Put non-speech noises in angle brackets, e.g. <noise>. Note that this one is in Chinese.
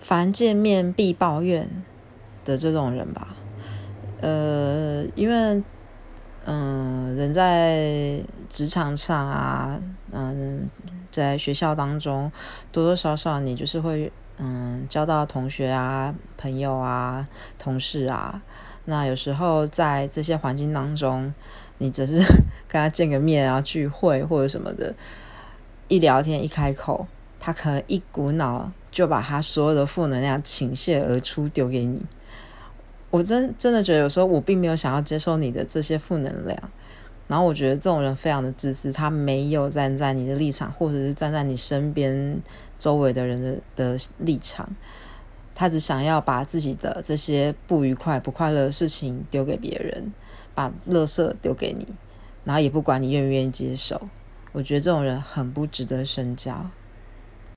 凡见面必抱怨的这种人吧。呃，因为嗯，人在职场上啊，嗯，在学校当中，多多少少你就是会嗯交到同学啊、朋友啊、同事啊。那有时候在这些环境当中，你只是 <laughs> 跟他见个面啊、聚会或者什么的，一聊天一开口，他可能一股脑就把他所有的负能量倾泻而出丢给你。我真真的觉得有时候我并没有想要接受你的这些负能量，然后我觉得这种人非常的自私，他没有站在你的立场，或者是站在你身边周围的人的的立场。他只想要把自己的这些不愉快、不快乐的事情丢给别人，把垃圾丢给你，然后也不管你愿不愿意接受。我觉得这种人很不值得深交。